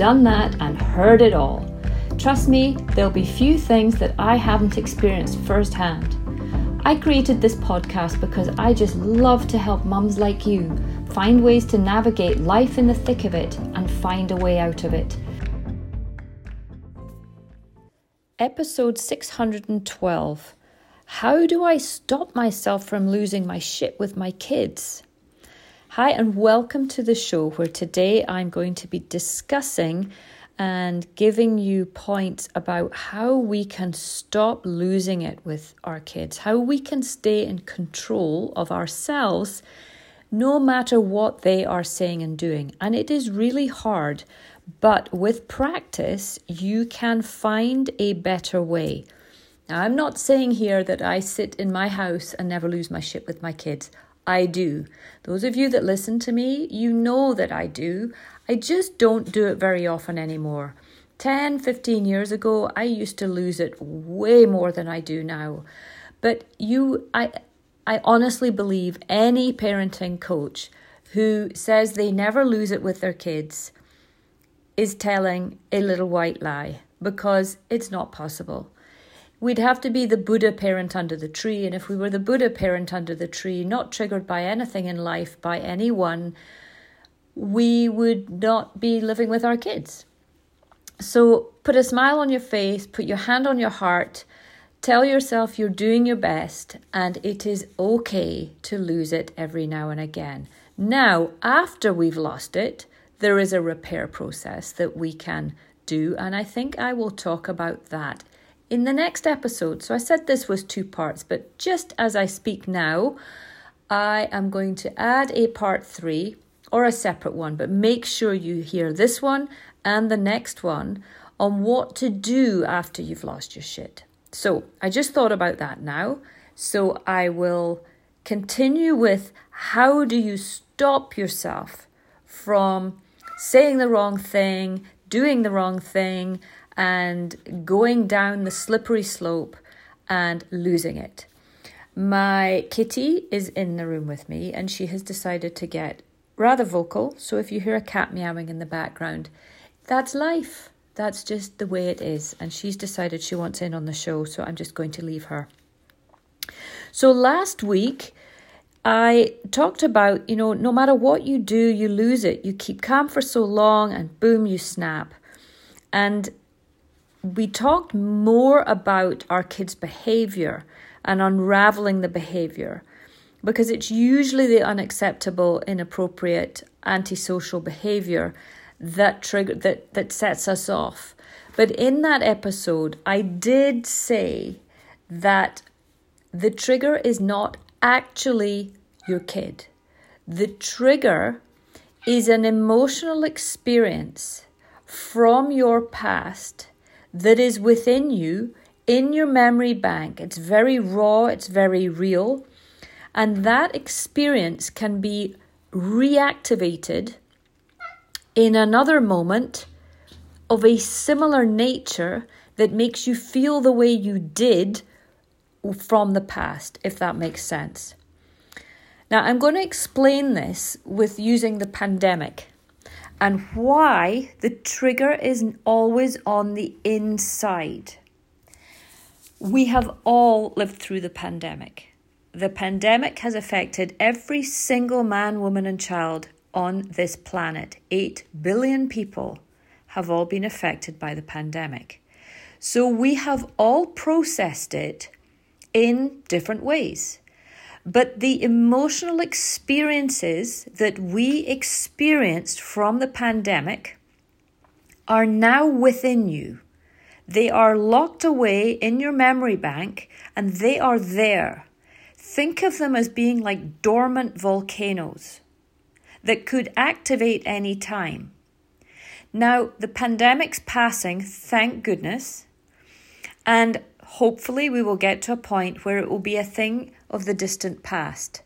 done that, and heard it all. Trust me, there'll be few things that I haven't experienced firsthand. I created this podcast because I just love to help mums like you find ways to navigate life in the thick of it and find a way out of it. Episode 612 How do I stop myself from losing my shit with my kids? Hi, and welcome to the show where today I'm going to be discussing and giving you points about how we can stop losing it with our kids, how we can stay in control of ourselves no matter what they are saying and doing. And it is really hard, but with practice, you can find a better way. Now, I'm not saying here that I sit in my house and never lose my shit with my kids. I do. Those of you that listen to me, you know that I do. I just don't do it very often anymore. 10, 15 years ago, I used to lose it way more than I do now. But you I I honestly believe any parenting coach who says they never lose it with their kids is telling a little white lie because it's not possible we'd have to be the Buddha parent under the tree. And if we were the Buddha parent under the tree, not triggered by anything in life, by anyone, we would not be living with our kids. So put a smile on your face, put your hand on your heart, tell yourself you're doing your best, and it is okay to lose it every now and again. Now, after we've lost it, there is a repair process that we can do, and I think I will talk about that in the next episode. So I said this was two parts, but just as I speak now, I am going to add a part three or a separate one, but make sure you hear this one and the next one on what to do after you've lost your shit. So I just thought about that now. So I will continue with how do you stop yourself from saying the wrong thing, doing the wrong thing, and going down the slippery slope and losing it. My kitty is in the room with me and she has decided to get rather vocal. So if you hear a cat meowing in the background, that's life. That's just the way it is. And she's decided she wants in on the show, so I'm just going to leave her. So last week, I talked about, you know, no matter what you do, you lose it. You keep calm for so long and boom, you snap. And we talked more about our kids' behavior and unraveling the behavior because it's usually the unacceptable, inappropriate, antisocial behavior that trigger that that sets us off. But in that episode, I did say that the trigger is not actually your kid. The trigger is an emotional experience from your past that is within you in your memory bank. It's very raw, it's very real. And that experience can be reactivated in another moment of a similar nature that makes you feel the way you did from the past, if that makes sense. Now, I'm going to explain this with using the pandemic and why the trigger isn't always on the inside. We have all lived through the pandemic. The pandemic has affected every single man, woman, and child on this planet. 8 billion people have all been affected by the pandemic. So we have all processed it in different ways. But the emotional experiences that we experienced from the pandemic are now within you. They are locked away in your memory bank and they are there. Think of them as being like dormant volcanoes that could activate any time. Now, the pandemic's passing, thank goodness, and hopefully we will get to a point where it will be a thing of the distant past.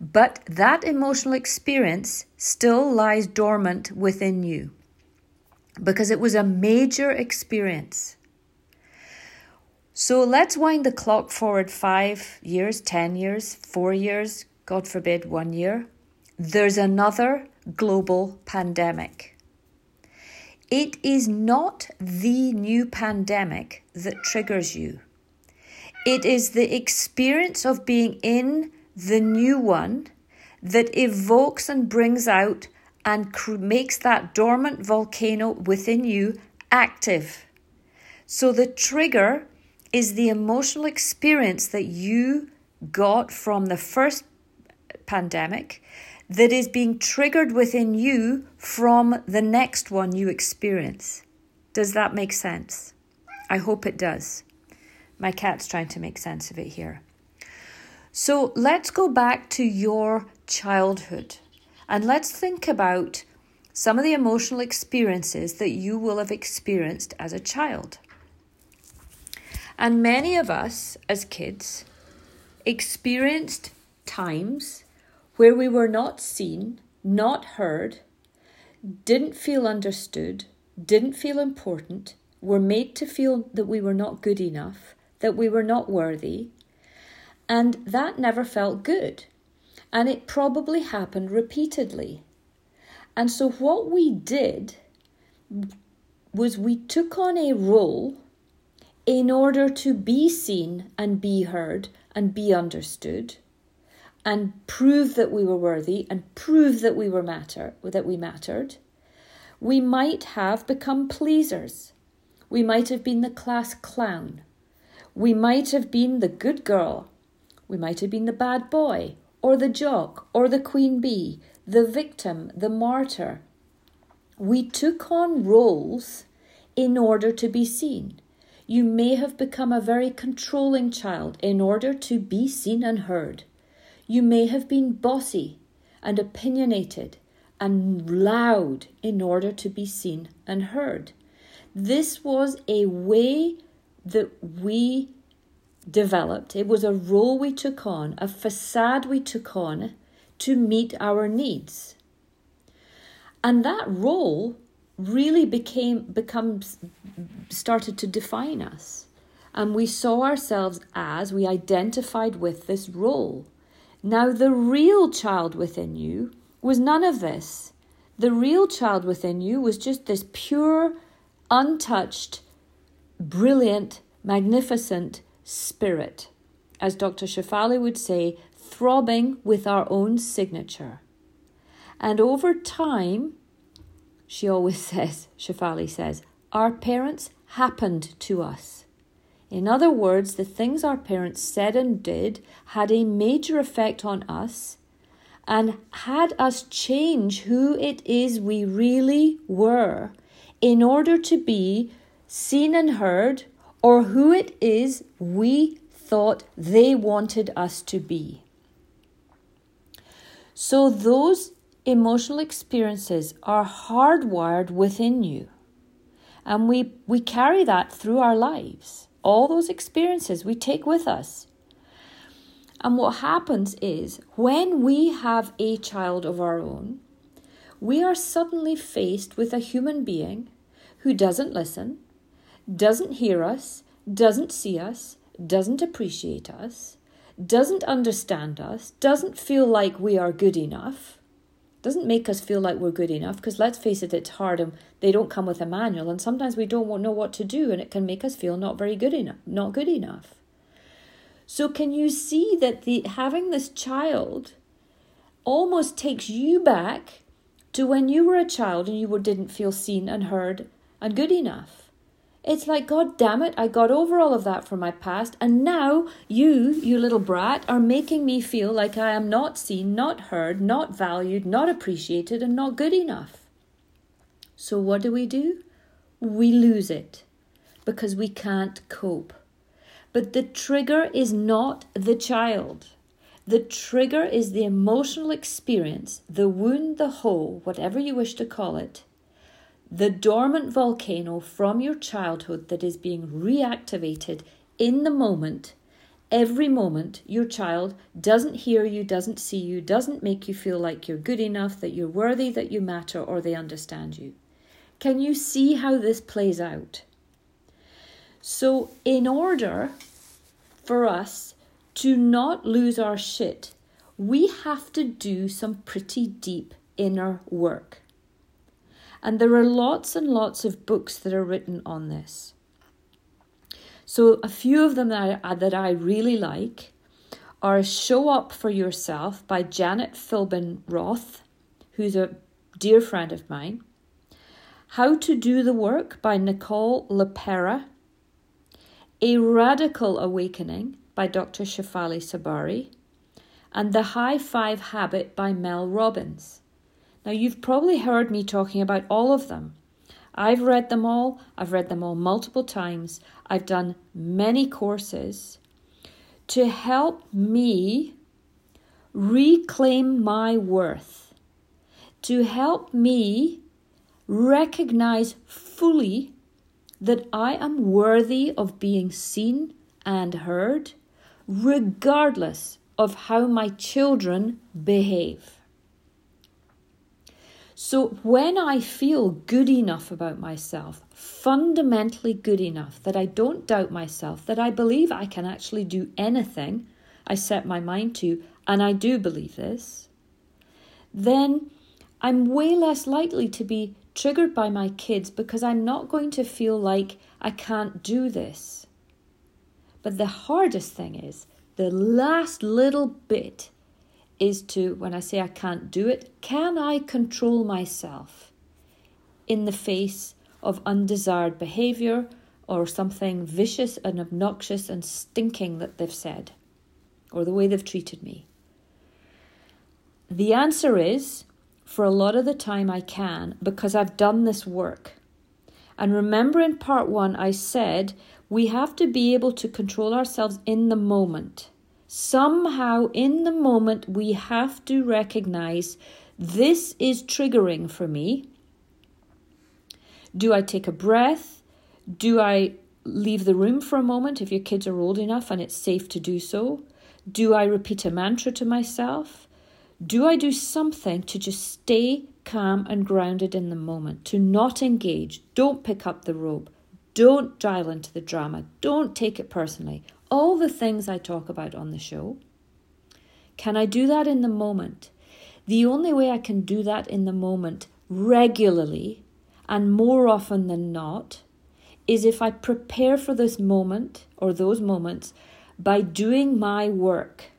But that emotional experience still lies dormant within you because it was a major experience. So let's wind the clock forward five years, 10 years, four years, God forbid, one year. There's another global pandemic. It is not the new pandemic that triggers you. It is the experience of being in the new one that evokes and brings out and makes that dormant volcano within you active. So the trigger is the emotional experience that you got from the first pandemic that is being triggered within you from the next one you experience. Does that make sense? I hope it does. My cat's trying to make sense of it here. So let's go back to your childhood and let's think about some of the emotional experiences that you will have experienced as a child. And many of us as kids experienced times where we were not seen, not heard, didn't feel understood, didn't feel important, were made to feel that we were not good enough, that we were not worthy, and that never felt good. And it probably happened repeatedly. And so, what we did was we took on a role in order to be seen and be heard and be understood and prove that we were worthy and prove that we were matter that we mattered we might have become pleasers we might have been the class clown we might have been the good girl. We might have been the bad boy or the jock or the queen bee the victim the martyr. We took on roles in order to be seen. You may have become a very controlling child in order to be seen and heard. You may have been bossy and opinionated and loud in order to be seen and heard. This was a way that we developed, it was a role we took on, a facade we took on to meet our needs. And that role really became becomes started to define us. And we saw ourselves as we identified with this role. Now, the real child within you was none of this. The real child within you was just this pure, untouched, brilliant, magnificent spirit. As Dr. Shefali would say, throbbing with our own signature. And over time, she always says, Shefali says, our parents happened to us. In other words, the things our parents said and did had a major effect on us and had us change who it is we really were in order to be seen and heard or who it is we thought they wanted us to be. So, those emotional experiences are hardwired within you, and we, we carry that through our lives all those experiences we take with us. And what happens is when we have a child of our own, we are suddenly faced with a human being who doesn't listen, doesn't hear us, doesn't see us, doesn't appreciate us, doesn't understand us, doesn't feel like we are good enough, doesn't make us feel like we're good enough because let's face it it's hard and they don't come with a manual and sometimes we don't know what to do and it can make us feel not very good enough not good enough. So can you see that the having this child almost takes you back to when you were a child and you didn't feel seen and heard and good enough it's like, God damn it, I got over all of that from my past, and now you, you little brat, are making me feel like I am not seen, not heard, not valued, not appreciated, and not good enough. So what do we do? We lose it because we can't cope. But the trigger is not the child. The trigger is the emotional experience, the wound, the hole, whatever you wish to call it, the dormant volcano from your childhood that is being reactivated in the moment. Every moment your child doesn't hear you, doesn't see you, doesn't make you feel like you're good enough, that you're worthy, that you matter, or they understand you. Can you see how this plays out? So, in order for us to not lose our shit, we have to do some pretty deep inner work. And there are lots and lots of books that are written on this. So, a few of them that I, uh, that I really like are Show Up for Yourself by Janet Philbin Roth, who's a dear friend of mine. How to Do the Work by Nicole LePera. A Radical Awakening by Dr. Shefali Tsabary. And The High Five Habit by Mel Robbins. Now, you've probably heard me talking about all of them. I've read them all, I've read them all multiple times, I've done many courses to help me reclaim my worth, to help me recognize fully that I am worthy of being seen and heard, regardless of how my children behave. So when I feel good enough about myself, fundamentally good enough, that I don't doubt myself, that I believe I can actually do anything I set my mind to, and I do believe this, then I'm way less likely to be triggered by my kids because I'm not going to feel like I can't do this. But the hardest thing is the last little bit is to, when I say I can't do it, can I control myself in the face of undesired behavior or something vicious and obnoxious and stinking that they've said or the way they've treated me? The answer is for a lot of the time I can because I've done this work. And remember in part one, I said we have to be able to control ourselves in the moment. Somehow, in the moment, we have to recognize this is triggering for me. Do I take a breath? Do I leave the room for a moment if your kids are old enough and it's safe to do so? Do I repeat a mantra to myself? Do I do something to just stay calm and grounded in the moment, to not engage? Don't pick up the rope. Don't dial into the drama. Don't take it personally. All the things I talk about on the show. Can I do that in the moment? The only way I can do that in the moment regularly and more often than not is if I prepare for this moment or those moments by doing my work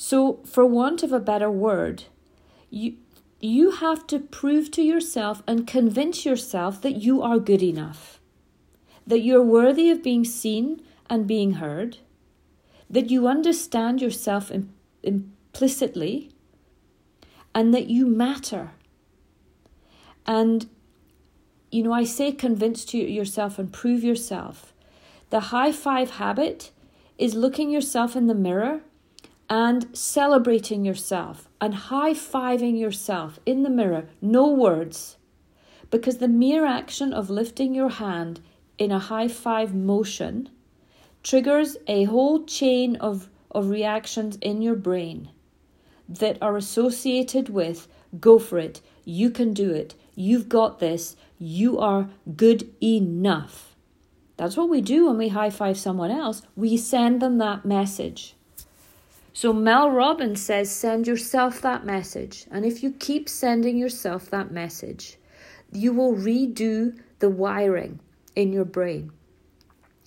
so, for want of a better word, you, you have to prove to yourself and convince yourself that you are good enough, that you're worthy of being seen and being heard, that you understand yourself implicitly, and that you matter. And, you know, I say convince to yourself and prove yourself. The high five habit is looking yourself in the mirror and celebrating yourself and high fiving yourself in the mirror, no words, because the mere action of lifting your hand in a high five motion triggers a whole chain of, of reactions in your brain that are associated with go for it, you can do it, you've got this, you are good enough. That's what we do when we high five someone else. We send them that message. So Mel Robbins says, send yourself that message. And if you keep sending yourself that message, you will redo the wiring in your brain.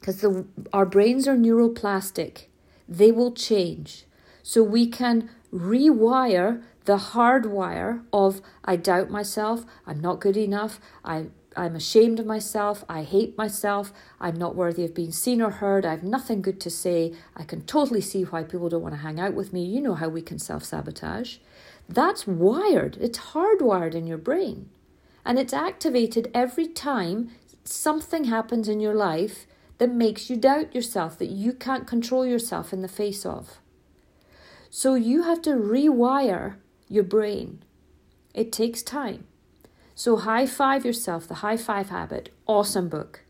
Because our brains are neuroplastic, they will change. So we can rewire the hardwire of I doubt myself, I'm not good enough, I I'm ashamed of myself. I hate myself. I'm not worthy of being seen or heard. I have nothing good to say. I can totally see why people don't want to hang out with me. You know how we can self sabotage. That's wired, it's hardwired in your brain. And it's activated every time something happens in your life that makes you doubt yourself, that you can't control yourself in the face of. So you have to rewire your brain. It takes time. So, high five yourself, The High Five Habit, awesome book.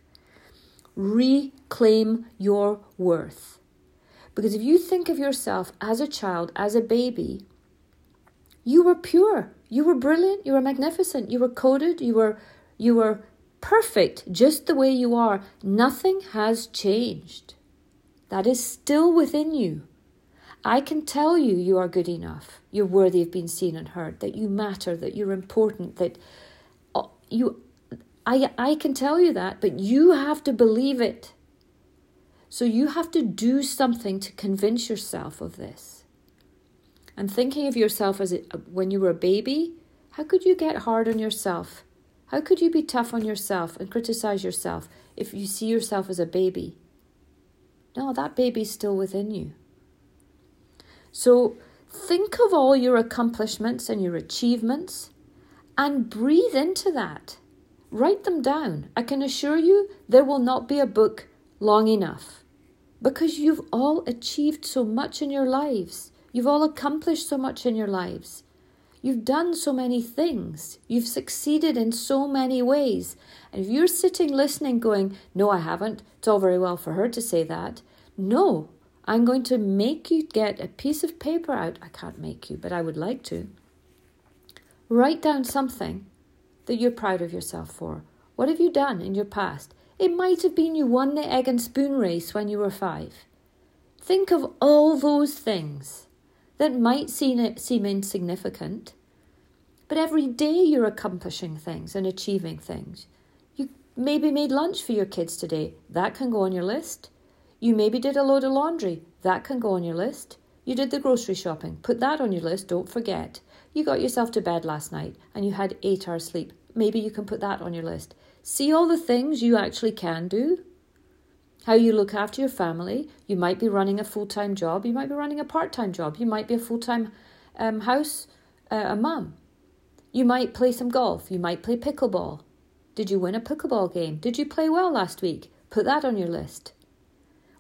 Reclaim your worth. Because if you think of yourself as a child, as a baby, you were pure, you were brilliant, you were magnificent, you were coded, you were you were perfect just the way you are. Nothing has changed. That is still within you. I can tell you you are good enough, you're worthy of being seen and heard, that you matter, that you're important, that uh, you I I can tell you that, but you have to believe it. So you have to do something to convince yourself of this. And thinking of yourself as a, when you were a baby, how could you get hard on yourself? How could you be tough on yourself and criticize yourself if you see yourself as a baby? No, that baby's still within you. So think of all your accomplishments and your achievements and breathe into that. Write them down. I can assure you there will not be a book long enough because you've all achieved so much in your lives. You've all accomplished so much in your lives. You've done so many things. You've succeeded in so many ways. And if you're sitting listening going, No, I haven't, it's all very well for her to say that. No, I'm going to make you get a piece of paper out. I can't make you, but I would like to. Write down something that you're proud of yourself for. What have you done in your past? It might have been you won the egg and spoon race when you were five. Think of all those things that might seem, seem insignificant, but every day you're accomplishing things and achieving things. You maybe made lunch for your kids today. That can go on your list. You maybe did a load of laundry. That can go on your list. You did the grocery shopping. Put that on your list. Don't forget. You got yourself to bed last night and you had eight hours sleep. Maybe you can put that on your list. See all the things you actually can do. How you look after your family. You might be running a full time job. You might be running a part time job. You might be a full time um, house, uh, a mum. You might play some golf. You might play pickleball. Did you win a pickleball game? Did you play well last week? Put that on your list.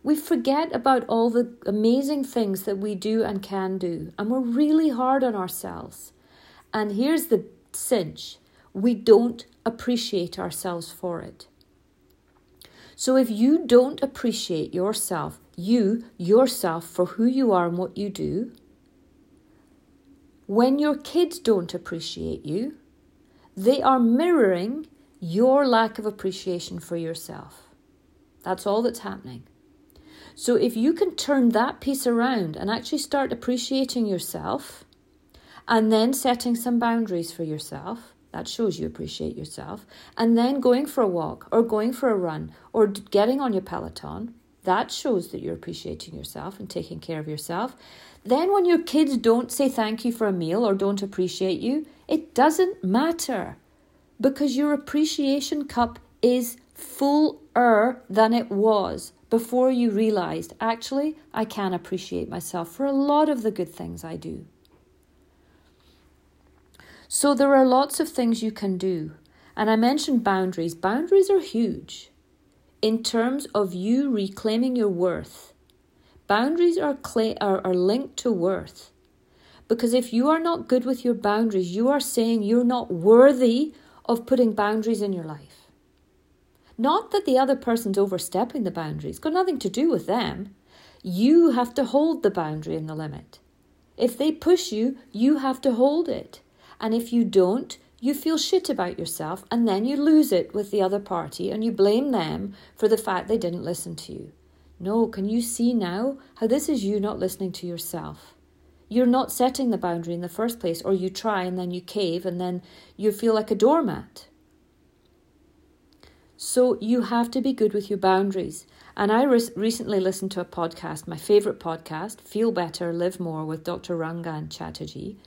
We forget about all the amazing things that we do and can do, and we're really hard on ourselves. And here's the cinch we don't appreciate ourselves for it. So if you don't appreciate yourself, you, yourself, for who you are and what you do, when your kids don't appreciate you, they are mirroring your lack of appreciation for yourself. That's all that's happening. So if you can turn that piece around and actually start appreciating yourself and then setting some boundaries for yourself, that shows you appreciate yourself, and then going for a walk or going for a run or getting on your Peloton, that shows that you're appreciating yourself and taking care of yourself. Then, when your kids don't say thank you for a meal or don't appreciate you, it doesn't matter because your appreciation cup is fuller than it was before you realized, actually, I can appreciate myself for a lot of the good things I do. So there are lots of things you can do. And I mentioned boundaries. Boundaries are huge in terms of you reclaiming your worth. Boundaries are, are, are linked to worth. Because if you are not good with your boundaries, you are saying you're not worthy of putting boundaries in your life. Not that the other person's overstepping the boundaries, got nothing to do with them. You have to hold the boundary and the limit. If they push you, you have to hold it. And if you don't, you feel shit about yourself and then you lose it with the other party and you blame them for the fact they didn't listen to you. No, can you see now how this is you not listening to yourself? You're not setting the boundary in the first place, or you try and then you cave and then you feel like a doormat. So you have to be good with your boundaries. And I re- recently listened to a podcast, my favourite podcast, Feel Better, Live More, with Dr. Rangan Chatterjee.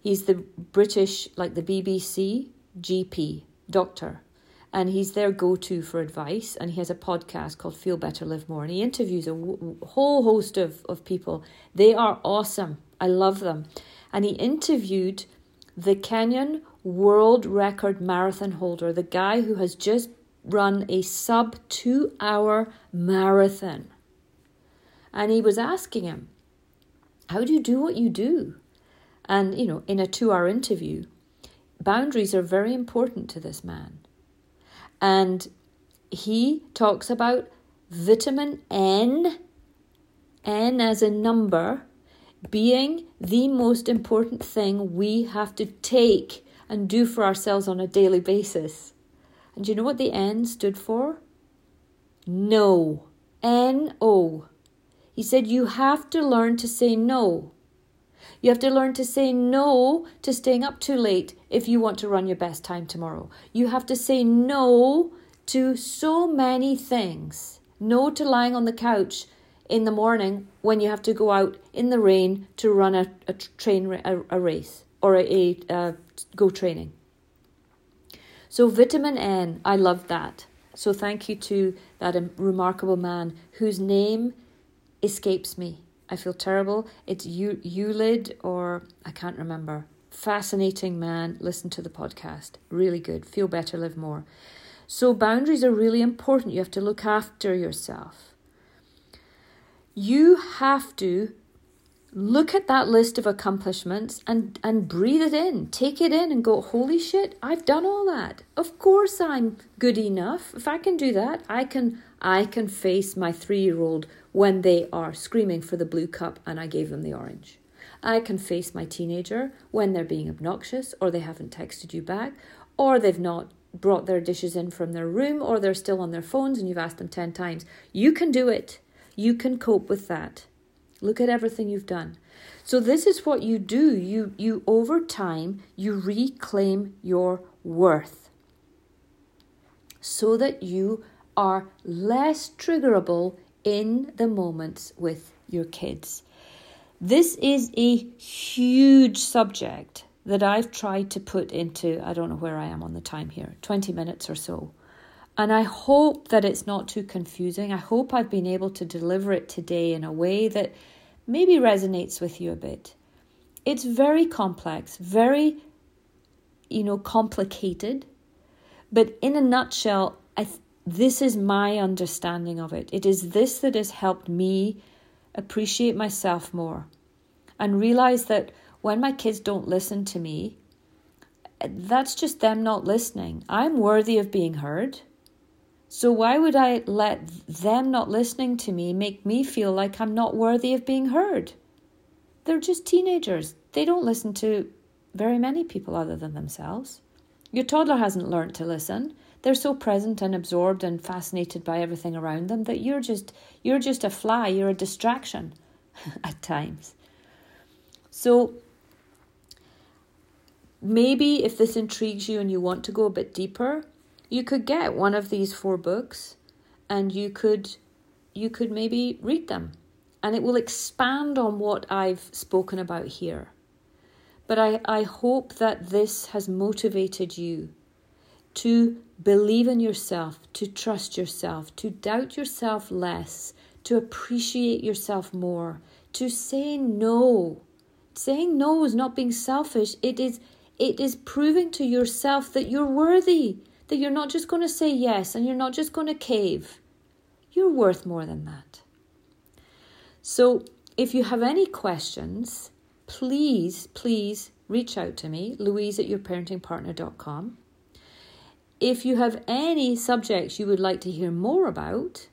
He's the British, like the BBC GP doctor, and he's their go to for advice. And he has a podcast called Feel Better, Live More, and he interviews a w- whole host of, of people. They are awesome. I love them. And he interviewed the Kenyan world record marathon holder, the guy who has just run a sub two hour marathon. And he was asking him, How do you do what you do? And, you know, in a two hour interview, boundaries are very important to this man. And he talks about vitamin N, N as a number, being the most important thing we have to take and do for ourselves on a daily basis. And do you know what the N stood for? No. N O. He said you have to learn to say no. You have to learn to say no to staying up too late if you want to run your best time tomorrow. You have to say no to so many things. No to lying on the couch in the morning when you have to go out in the rain to run a, a train a, a race or a, a, a go training. So vitamin N, I love that. So thank you to that um, remarkable man whose name escapes me. I feel terrible. It's Ulid or I can't remember. Fascinating man. Listen to the podcast. Really good. Feel better, live more. So boundaries are really important. You have to look after yourself. You have to look at that list of accomplishments and and breathe it in take it in and go holy shit i've done all that of course i'm good enough if i can do that i can i can face my 3 year old when they are screaming for the blue cup and i gave them the orange i can face my teenager when they're being obnoxious or they haven't texted you back or they've not brought their dishes in from their room or they're still on their phones and you've asked them 10 times you can do it you can cope with that Look at everything you've done. So this is what you do. You you over time you reclaim your worth. So that you are less triggerable in the moments with your kids. This is a huge subject that I've tried to put into, I don't know where I am on the time here, 20 minutes or so. And I hope that it's not too confusing. I hope I've been able to deliver it today in a way that maybe resonates with you a bit. It's very complex, very, you know, complicated. But in a nutshell, I th- this is my understanding of it. It is this that has helped me appreciate myself more and realize that when my kids don't listen to me, that's just them not listening. I'm worthy of being heard. So why would I let them not listening to me make me feel like I'm not worthy of being heard? They're just teenagers. They don't listen to very many people other than themselves. Your toddler hasn't learned to listen. They're so present and absorbed and fascinated by everything around them that you're just you're just a fly, you're a distraction at times. So maybe if this intrigues you and you want to go a bit deeper, you could get one of these four books and you could you could maybe read them and it will expand on what I've spoken about here. But I, I hope that this has motivated you to believe in yourself, to trust yourself, to doubt yourself less, to appreciate yourself more, to say no. Saying no is not being selfish. It is it is proving to yourself that you're worthy, that you're not just going to say yes and you're not just going to cave. You're worth more than that. So, if you have any questions, please, please reach out to me, louise at yourparentingpartner.com. If you have any subjects you would like to hear more about,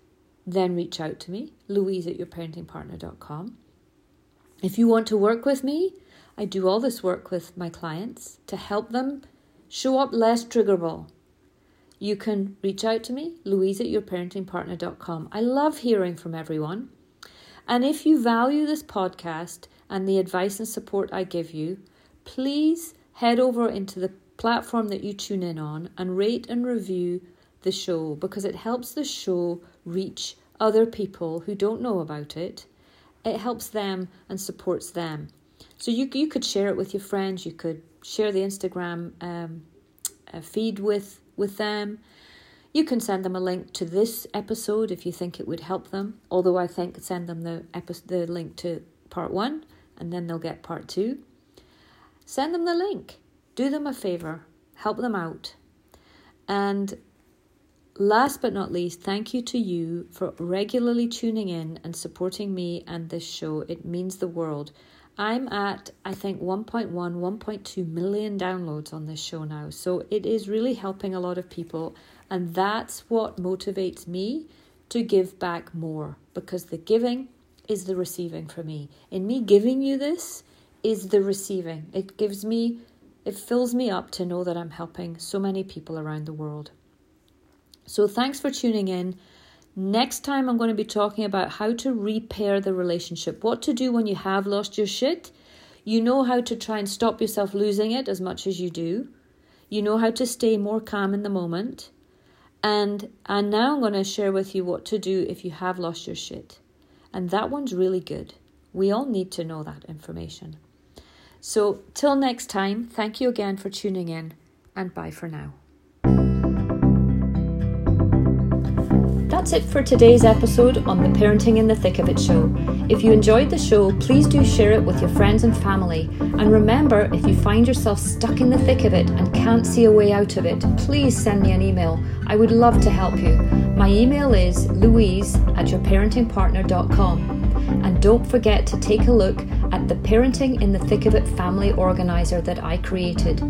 then reach out to me, louise at yourparentingpartner.com. If you want to work with me, I do all this work with my clients to help them show up less triggerable, you can reach out to me, louise at yourparentingpartner.com. I love hearing from everyone. And if you value this podcast and the advice and support I give you, please head over into the platform that you tune in on and rate and review the show because it helps the show reach other people who don't know about it. It helps them and supports them. So you, you could share it with your friends, you could share the Instagram um, uh, feed with with them. You can send them a link to this episode if you think it would help them. Although I think send them the epi- the link to part one, and then they'll get part two. Send them the link. Do them a favor. Help them out. And last but not least, thank you to you for regularly tuning in and supporting me and this show. It means the world. I'm at, I think, 1.1, 1.2 million downloads on this show now. So it is really helping a lot of people. And that's what motivates me to give back more because the giving is the receiving for me. In me giving you this is the receiving. It gives me, it fills me up to know that I'm helping so many people around the world. So thanks for tuning in. Next time, I'm going to be talking about how to repair the relationship, what to do when you have lost your shit. You know how to try and stop yourself losing it as much as you do. You know how to stay more calm in the moment. And, and now I'm going to share with you what to do if you have lost your shit. And that one's really good. We all need to know that information. So, till next time, thank you again for tuning in, and bye for now. That's it for today's episode on the Parenting in the Thick of It show. If you enjoyed the show, please do share it with your friends and family. And remember, if you find yourself stuck in the thick of it and can't see a way out of it, please send me an email. I would love to help you. My email is louise at yourparentingpartner.com. And don't forget to take a look at the Parenting in the Thick of It family organizer that I created.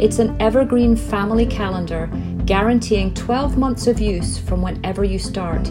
It's an evergreen family calendar guaranteeing 12 months of use from whenever you start.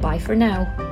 Bye for now.